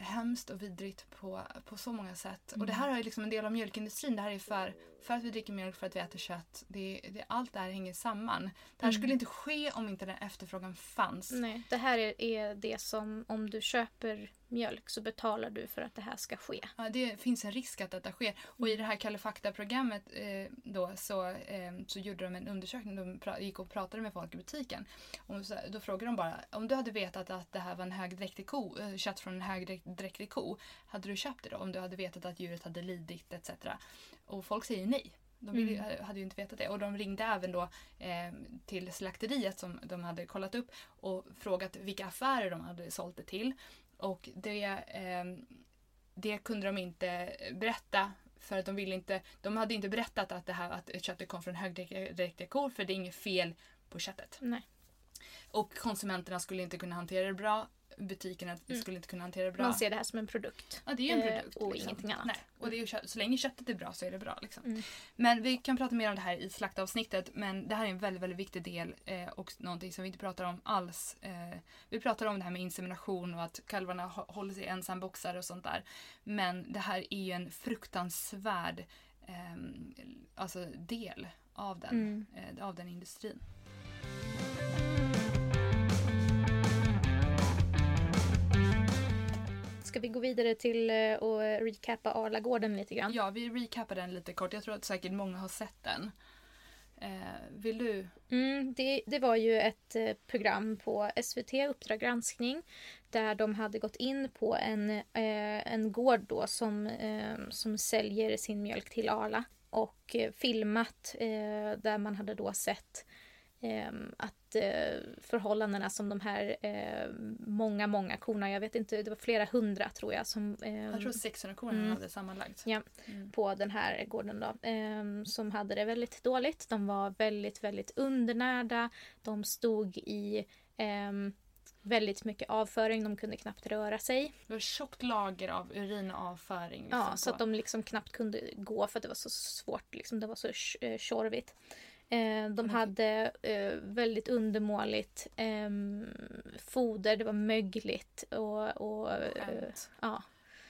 hemskt och vidrigt på, på så många sätt. Och det här är ju liksom en del av mjölkindustrin. Det här är för, för att vi dricker mjölk, för att vi äter kött. Det, det, allt det här hänger samman. Det här Mm. skulle inte ske om inte den efterfrågan fanns. Nej, det här är, är det som om du köper mjölk så betalar du för att det här ska ske. Ja, det finns en risk att detta sker. Och i det här Kalle Fakta-programmet eh, då, så, eh, så gjorde de en undersökning. De pra- gick och pratade med folk i butiken. Och så, då frågade de bara, om du hade vetat att det här var en högdräktig ko, eh, kött från en högdräktig ko, hade du köpt det då? Om du hade vetat att djuret hade lidit etc. Och folk säger nej. De ville, Mm. hade ju inte vetat det. Och de ringde även då eh, till slakteriet som de hade kollat upp och frågat vilka affärer de hade sålt det till. Och det, eh, det kunde de inte berätta för att de ville inte, de hade inte berättat att det här att köttet kom från högdräktiga kor för det är inget fel på köttet. Nej. Och konsumenterna skulle inte kunna hantera det bra. Butikerna Mm. skulle inte kunna hantera det bra. Man ser det här som en produkt. Ja, det är ju en Eh, produkt. och liksom. ingenting annat. Nej. Och det är ju så länge köttet är bra så är det bra. Liksom. Mm. Men vi kan prata mer om det här i slaktavsnittet. Men det här är en väldigt, väldigt viktig del eh, och någonting som vi inte pratar om alls. Eh, vi pratar om det här med insemination och att kalvarna hå- håller sig i ensamboxar och sånt där. Men det här är ju en fruktansvärd eh, alltså del av den, Mm. eh, av den industrin. Ska vi gå vidare till eh, och recappa Arlagården lite grann? Ja, vi recapar den lite kort. Jag tror att säkert många har sett den. Eh, vill du? Mm, det, det var ju ett eh, program på SVT, Uppdrag granskning, där de hade gått in på en, eh, en gård då som, eh, som säljer sin mjölk till Arla och eh, filmat eh, där man hade då sett eh, att eh, förhållandena som de här eh, många, många korna, jag vet inte, det var flera hundra tror jag som eh, Jag tror 600 kronor Mm. hade sammanlagt. Ja. Mm. på den här gården då, ehm, som hade det väldigt dåligt. De var väldigt, väldigt undernärda. De stod i ehm, väldigt mycket avföring. De kunde knappt röra sig. Det var tjockt lager av urin och avföring. liksom Ja, så på- att de liksom knappt kunde gå för att det var så svårt. Liksom, det var så eh, tjorvigt. Eh, de Mm. hade eh, väldigt undermåligt ehm, foder, det var mögligt och, och eh, ja,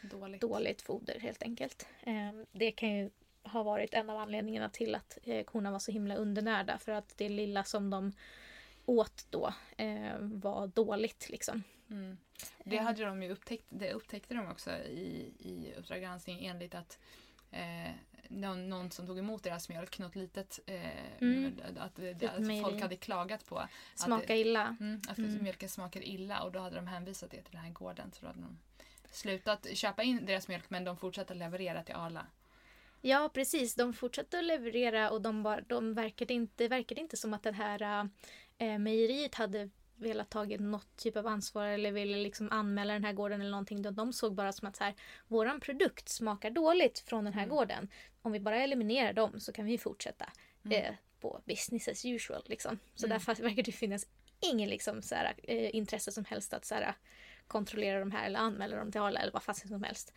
Dåligt. dåligt foder helt enkelt. Ehm, det kan ju ha varit en av anledningarna till att eh, korna var så himla undernärda för att det lilla som de åt då eh, var dåligt liksom. Mm. Det hade de ju upptäckt, det upptäckte de också i, i Uppdrag granskning enligt att eh, någon, någon som tog emot deras mjölk, något litet, eh, Mm. att, att mejeri. folk hade klagat på att, Smaka illa. mm, att Mm. mjölken smakar illa och då hade de hänvisat det till den här gården. Så då hade de slutat köpa in deras mjölk men de fortsatte leverera till Arla. Ja, precis. De fortsatte att leverera och de, var, de verkade inte, verkade inte som att det här äh, mejeriet hade velat tagit något typ av ansvar eller ville liksom anmäla den här gården eller någonting. De, de såg bara som att så här, våran produkt smakar dåligt från den här Mm. gården. Om vi bara eliminerar dem så kan vi fortsätta Mm. eh, på business as usual. Liksom. Så Mm. därför verkar det finnas ingen liksom, så här, eh, intresse som helst att så här, kontrollera de här eller anmäla dem till Arla eller vad fasen som helst.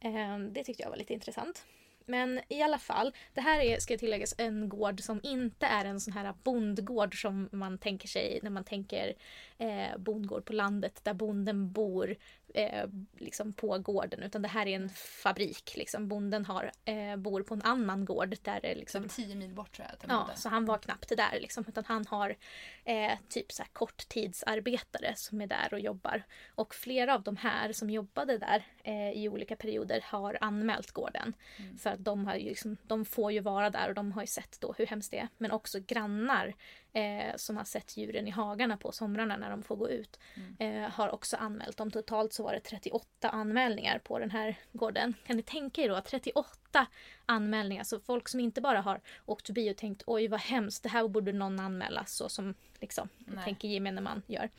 Eh, Det tyckte jag var lite intressant. Men i alla fall, det här är, ska tilläggas, en gård som inte är en sån här bondgård som man tänker sig när man tänker eh, bondgård på landet där bonden bor eh, liksom på gården. Utan det här är en fabrik. Liksom. Bonden har, eh, bor på en annan gård där det liksom Som tio mil bort tror jag Ja, så han var knappt där liksom. Utan han har eh, typ så här korttidsarbetare som är där och jobbar. Och flera av de här som jobbade där eh, i olika perioder har anmält gården. Mm. För att de, har ju liksom, de får ju vara där och de har ju sett då hur hemskt det är. Men också grannar eh, som har sett djuren i hagarna på somrarna när de får gå ut. Mm. Har också anmält dem. Totalt så var det 38 anmälningar på den här gården. Kan ni tänka er då 38 anmälningar. Så folk som inte bara har åkt förbi och tänkt oj vad hemskt, det här borde någon anmäla så som liksom, Nej. tänker gemene man gör.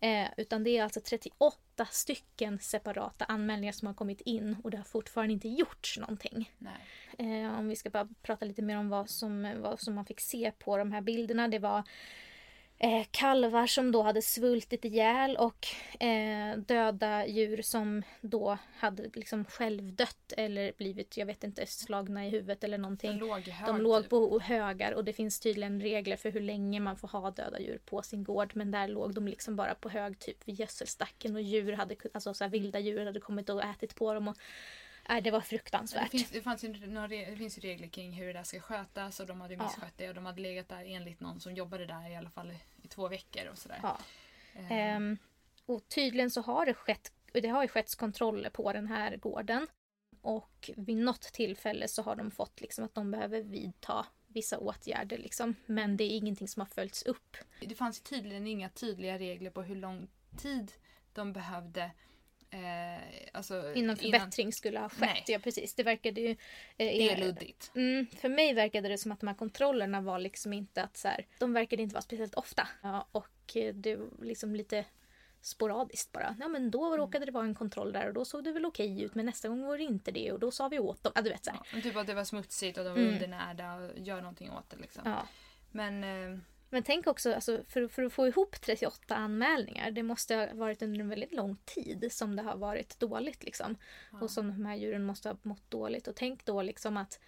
Eh, utan det är alltså 38 stycken separata anmälningar som har kommit in och det har fortfarande inte gjorts någonting. Eh, om vi ska bara prata lite mer om vad som, vad som man fick se på de här bilderna. Det var eh, kalvar som då hade svultit ihjäl och eh, döda djur som då hade liksom självdött eller blivit, jag vet inte, slagna i huvudet eller någonting. låg hög De låg typ. på högar och det finns tydligen regler för hur länge man får ha döda djur på sin gård. Men där låg de liksom bara på hög typ vid gödselstacken och djur hade, alltså så här vilda djur hade kommit och ätit på dem. Och, nej, det var Men Det fruktansvärt. finns, det, fanns ju några, det finns ju regler kring hur det där ska skötas och de hade ju Ja. misskött det och de hade legat där enligt någon som jobbade där i alla fall i, två veckor och sådär. Ja. Eh, Ehm, och tydligen så har det skett, det har ju skett kontroller på den här gården. Och vid något tillfälle så har de fått liksom att de behöver vidta vissa åtgärder liksom. Men det är ingenting som har följts upp. Det fanns tydligen inga tydliga regler på hur lång tid de behövde eh, alltså, Innan förbättring skulle ha skett. Nej. Ja precis, det verkade ju... eh, Det är luddigt. Mm, för mig verkade det som att de här kontrollerna var liksom inte att så här, de verkade inte vara speciellt ofta. Ja, och eh, det var liksom lite sporadiskt bara. Ja men då råkade det vara en kontroll där och då såg det väl okej ut men nästa gång var det inte det och då sa vi åt dem. Ja du vet så här. Ja, typ att det var smutsigt och de var Mm. undernärda och gör någonting åt det liksom. Ja. Men eh, Men tänk också, alltså, för, för att få ihop 38 anmälningar, det måste ha varit under en väldigt lång tid som det har varit dåligt. Liksom. ja. Och som de här djuren måste ha mått dåligt. Och tänk då liksom att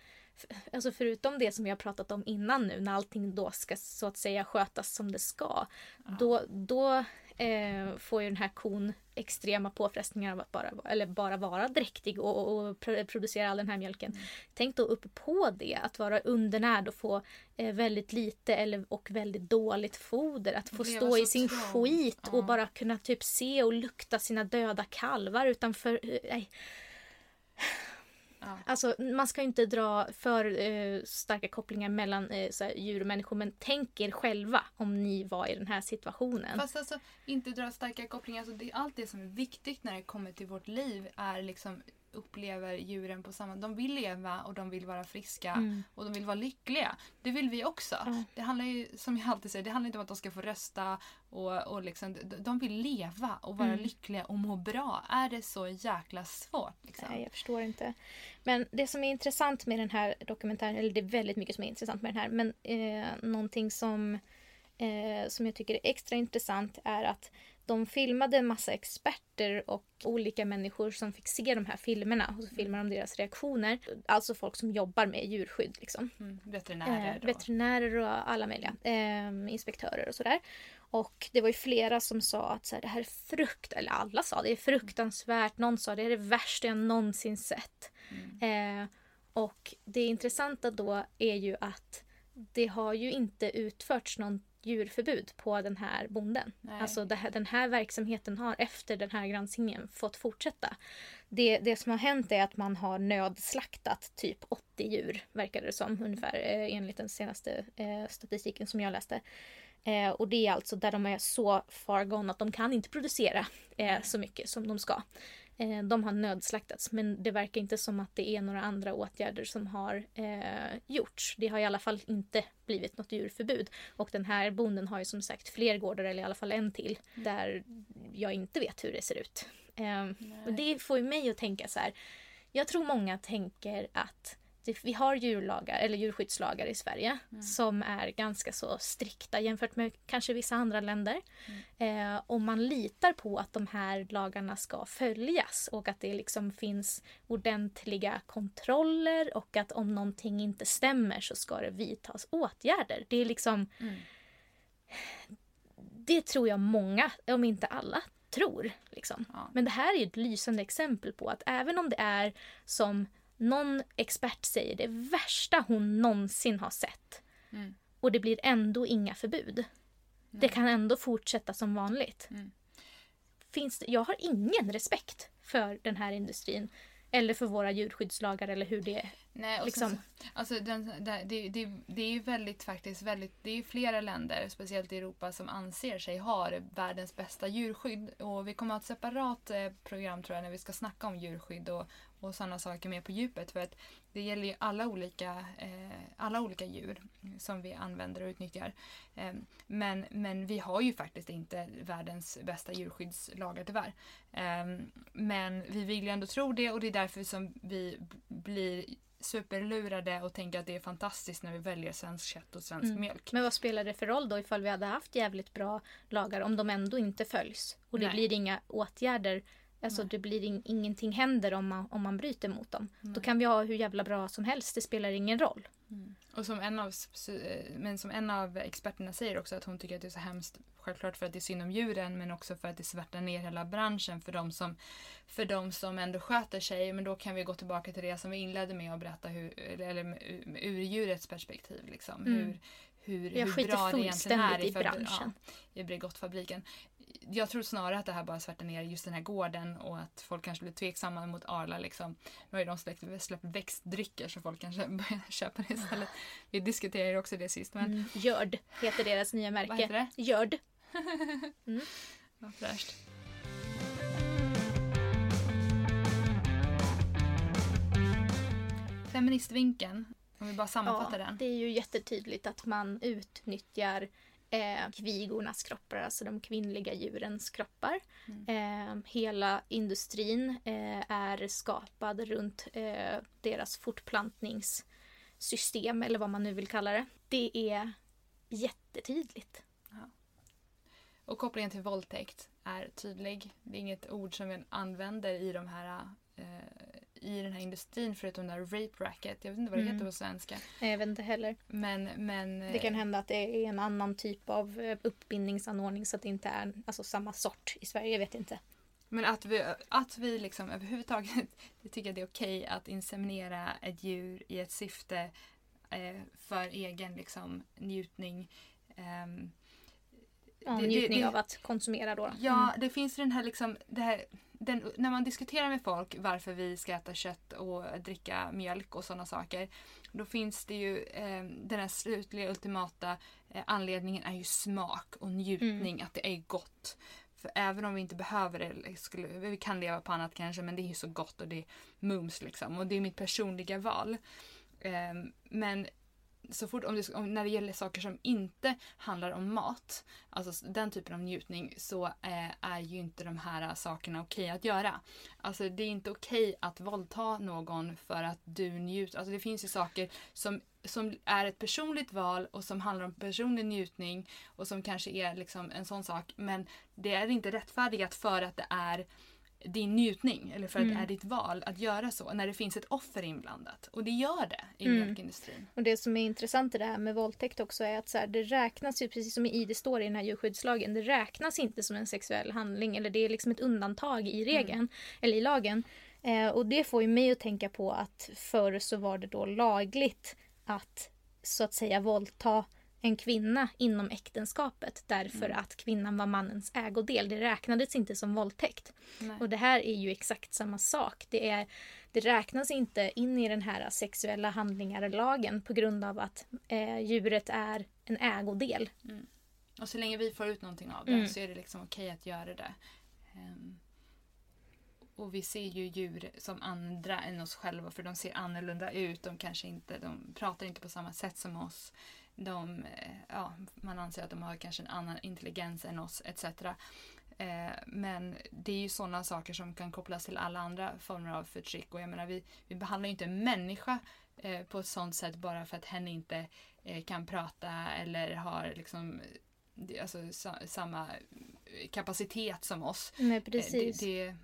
Alltså förutom det som vi har pratat om innan nu när allting då ska så att säga skötas som det ska. Ja. Då, då eh, får ju den här kon extrema påfrestningar av att bara, eller bara vara dräktig och, och pro- producera all den här mjölken. Mm. Tänk då upp på det, att vara undernärd och få eh, väldigt lite eller, och väldigt dåligt foder. Att få stå i sin trångt. skit Ja. och bara kunna typ se och lukta sina döda kalvar utanför. eh. Ja. Alltså man ska ju inte dra för eh, starka kopplingar mellan eh, här, djur och människor men tänk er själva om ni var i den här situationen. Fast alltså inte dra starka kopplingar. Alltså, det, allt det som är viktigt när det kommer till vårt liv är liksom upplever djuren på samma... De vill leva och de vill vara friska Mm. och de vill vara lyckliga. Det vill vi också. Ja. Det handlar ju, som jag alltid säger, det handlar inte om att de ska få rösta och, och liksom, de- de vill leva och vara Mm. lyckliga och må bra. Är det så jäkla svårt? Liksom? Nej, jag förstår inte. Men det som är intressant med den här dokumentären, eller det är väldigt mycket som är intressant med den här, men eh, någonting som eh, som jag tycker är extra intressant är att de filmade en massa experter och olika människor som fick se de här filmerna och så filmar de deras reaktioner. Alltså folk som jobbar med djurskydd. Liksom. Mm, veterinärer. Eh, veterinärer och alla möjliga. Eh, inspektörer och sådär. Och det var ju flera som sa att så här, det här är frukt, eller alla sa det är fruktansvärt. Någon sa det är det värsta jag någonsin sett. Mm. Eh, och det intressanta då är ju att det har ju inte utförts någon djurförbud på den här bonden. Nej. Alltså här, den här verksamheten har efter den här granskningen fått fortsätta. Det, det som har hänt är att man har nödslaktat typ 80 djur, verkar det som, ungefär eh, enligt den senaste eh, statistiken som jag läste. Eh, och det är alltså där de är så far gone att de kan inte producera eh, så mycket som de ska. Eh, de har nödslaktats men det verkar inte som att det är några andra åtgärder som har eh, gjorts. Det har i alla fall inte blivit något djurförbud. Och den här bonden har ju som sagt fler gårdar, eller i alla fall en till, där jag inte vet hur det ser ut. Eh, och det får ju mig att tänka så här. Jag tror många tänker att det, vi har djurlagar, eller djurskyddslagar i Sverige som är ganska så strikta jämfört med kanske vissa andra länder. Eh, och man litar på att de här lagarna ska följas och att det liksom finns ordentliga kontroller och att om någonting inte stämmer så ska det vidtas åtgärder. Det är liksom... Mm. Det tror jag många, om inte alla, tror. Liksom. Ja. Men det här är ett lysande exempel på att även om det är som någon expert säger det värsta hon någonsin har sett Mm. och det blir ändå inga förbud. Det kan ändå fortsätta som vanligt. Mm. Finns det, jag har ingen respekt för den här industrin. Eller för våra djurskyddslagar eller hur det är. Nej, och Liksom. så, alltså den, det, det, det, är ju väldigt faktiskt väldigt, det är flera länder, speciellt i Europa, som anser sig ha världens bästa djurskydd. Och vi kommer att ha ett separat eh, program tror jag när vi ska snacka om djurskydd och, och sådana saker mer på djupet. För att det gäller ju alla olika, eh, alla olika djur som vi använder och utnyttjar. Eh, men, men vi har ju faktiskt inte världens bästa djurskyddslagar tyvärr. Eh, men vi vill ju ändå tro det och det är därför som vi blir superlurade och tänker att det är fantastiskt när vi väljer svensk kött och svensk Mm. mjölk. Men vad spelar det för roll då ifall vi hade haft jävligt bra lagar om de ändå inte följs? Och det Nej. blir inga åtgärder. Alltså Nej. det blir in, ingenting händer om man, om man bryter mot dem. Då Nej. kan vi ha hur jävla bra som helst, det spelar ingen roll. Och som en, av, men som en av experterna säger också att hon tycker att det är så hemskt självklart för att det är synd om djuren men också för att det svärtar ner hela branschen för de som, för de som ändå sköter sig. Men då kan vi gå tillbaka till det som vi inledde med och berätta hur, eller ur djurets perspektiv. Liksom. Mm. Hur, hur, Jag hur bra det egentligen är i fabri- branschen. Ja, i Bregottfabriken. Jag tror snarare att det här bara svärtar ner just den här gården och att folk kanske blir tveksamma mot Arla. Liksom. Nu har ju de släppt, släppt växtdrycker så folk kanske börjar köpa det istället. Vi diskuterade ju också det sist. Men Mm. Görd heter deras nya märke. vad heter det? Görd. Vad fräscht. Feministvinkeln, om vi bara sammanfattar den. det är ju jättetydligt att man utnyttjar eh, kvigornas kroppar, alltså de kvinnliga djurens kroppar. Eh, hela industrin eh, är skapad runt eh, deras fortplantningssystem, eller vad man nu vill kalla det. Det är jättetydligt. Och kopplingen till våldtäkt är tydlig. Det är inget ord som vi använder i de här eh, i den här industrin förutom den där rape racket. Jag vet inte vad det Mm. heter på svenska. Nej, Jag vet inte heller. Men, men Det kan hända att det är en annan typ av eh, uppbindningsanordning så att det inte är alltså, samma sort i Sverige. Jag vet inte. Men att vi, att vi liksom överhuvudtaget tycker att det är okej att inseminera ett djur i ett syfte eh, för egen liksom, njutning. Ehm, Ja, Det- det- njutning det- av att konsumera då. Ja, det finns den här liksom, det här, den, när man diskuterar med folk varför vi ska äta kött och dricka mjölk och sådana saker. Då finns det ju eh, den här slutliga ultimata eh, anledningen är ju smak och njutning, att det är gott. För även om vi inte behöver det, skulle, vi kan leva på annat kanske, men det är ju så gott och det är mums liksom. Och det är mitt personliga val. Eh, men så fort om det, om, när det gäller saker som inte handlar om mat, alltså den typen av njutning, så eh, är ju inte de här eh, sakerna okej att göra. Alltså det är inte okej att våldta någon för att du njuter. Alltså det finns ju saker som, som är ett personligt val och som handlar om personlig njutning och som kanske är liksom en sån sak. Men det är inte rättfärdigat för att det är din njutning eller för att Mm. det är ditt val att göra så när det finns ett offer inblandat. Och det gör det i Mm. mjölkindustrin. Och det som är intressant i det här med våldtäkt också är att så här, det räknas ju, precis som i det står i den här djurskyddslagen, det räknas inte som en sexuell handling eller det är liksom ett undantag i regeln, eller i lagen. Eh, och det får ju mig att tänka på att förr så var det då lagligt att så att säga våldta en kvinna inom äktenskapet därför Mm. att kvinnan var mannens ägodel. Det räknades inte som våldtäkt. Nej. Och det här är ju exakt samma sak. Det, är, det räknas inte in i den här sexuella handlingar-lagen på grund av att eh, djuret är en ägodel. Och så länge vi får ut någonting av det Mm. så är det liksom okej att göra det. Ehm, och vi ser ju djur som andra än oss själva för de ser annorlunda ut. De kanske inte, de pratar inte på samma sätt som oss. De, eh, ja, man anser att de har kanske en annan intelligens än oss etc. Eh, Men det är ju sådana saker som kan kopplas till alla andra former av förtryck. Och jag menar, vi, vi behandlar ju inte en människa eh, på ett sådant sätt bara för att hen inte eh, kan prata eller har liksom alltså, sa, samma kapacitet som oss. Nej, precis. Det, det,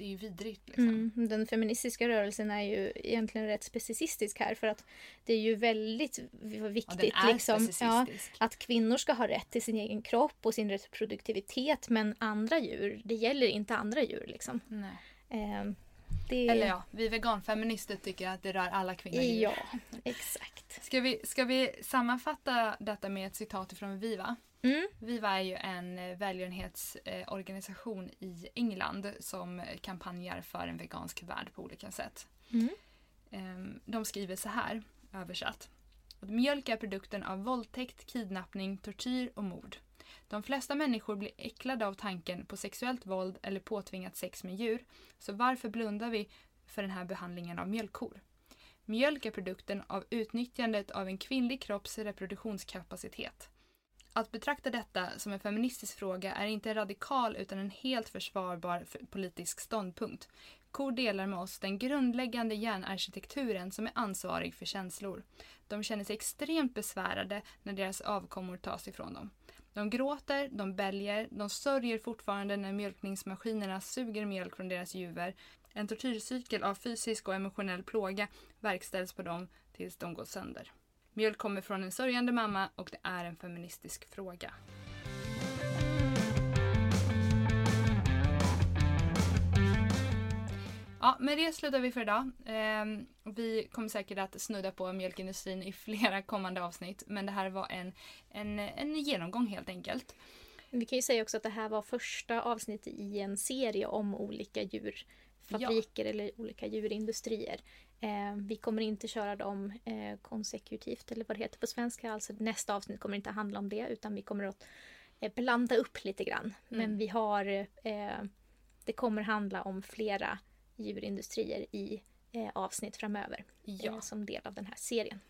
det är ju vidrigt. Liksom. Mm, den feministiska rörelsen är ju egentligen rätt specicistisk här för att det är ju väldigt Ja, viktigt är liksom, ja, att kvinnor ska ha rätt till sin egen kropp och sin reproduktivitet men andra djur, det gäller inte andra djur liksom. Eh, det... Eller ja, vi veganfeminister tycker att det rör alla kvinnor. Ja, exakt. Ska vi, ska vi sammanfatta detta med ett citat från Viva? Mm. Viva är ju en eh, välgörenhetsorganisation i England som kampanjar för en vegansk värld på olika sätt. Mm. Ehm, De skriver så här, översatt. Mjölk är produkten av våldtäkt, kidnappning, tortyr och mord. De flesta människor blir äcklade av tanken på sexuellt våld eller påtvingat sex med djur. Så varför blundar vi för den här behandlingen av mjölkkor? Mjölk är produkten av utnyttjandet av en kvinnlig kropps reproduktionskapacitet. Att betrakta detta som en feministisk fråga är inte radikal utan en helt försvarbar politisk ståndpunkt. Kor delar med oss den grundläggande hjärnarkitekturen som är ansvarig för känslor. De känner sig extremt besvärade när deras avkommor tas ifrån dem. De gråter, de bälger, de sörjer fortfarande när mjölkningsmaskinerna suger mjölk från deras juver. En tortyrcykel av fysisk och emotionell plåga verkställs på dem tills de går sönder. Mjölk kommer från en sörjande mamma och det är en feministisk fråga. Ja, med det slutar vi för idag. Ehm, vi kommer säkert att snudda på mjölkindustrin i flera kommande avsnitt. Men det här var en, en, en genomgång helt enkelt. Vi kan ju säga också att det här var första avsnittet i en serie om olika djurfabriker eller olika djurindustrier. Eh, vi kommer inte köra dem eh, konsekutivt eller vad det heter på svenska. Alltså nästa avsnitt kommer inte handla om det utan vi kommer att eh, blanda upp lite grann. Men Mm. vi har eh, det kommer handla om flera djurindustrier i eh, avsnitt framöver Ja. eh, som del av den här serien.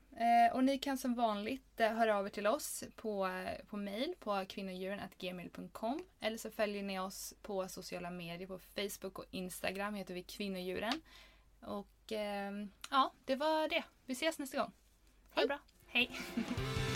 Och ni kan som vanligt höra av er till oss på, på mail på kvinnodjuren.gmail.com eller så följer ni oss på sociala medier på Facebook och Instagram heter vi kvinnodjuren. Och ja, det var det. Vi ses nästa gång. Ha det bra. Hej!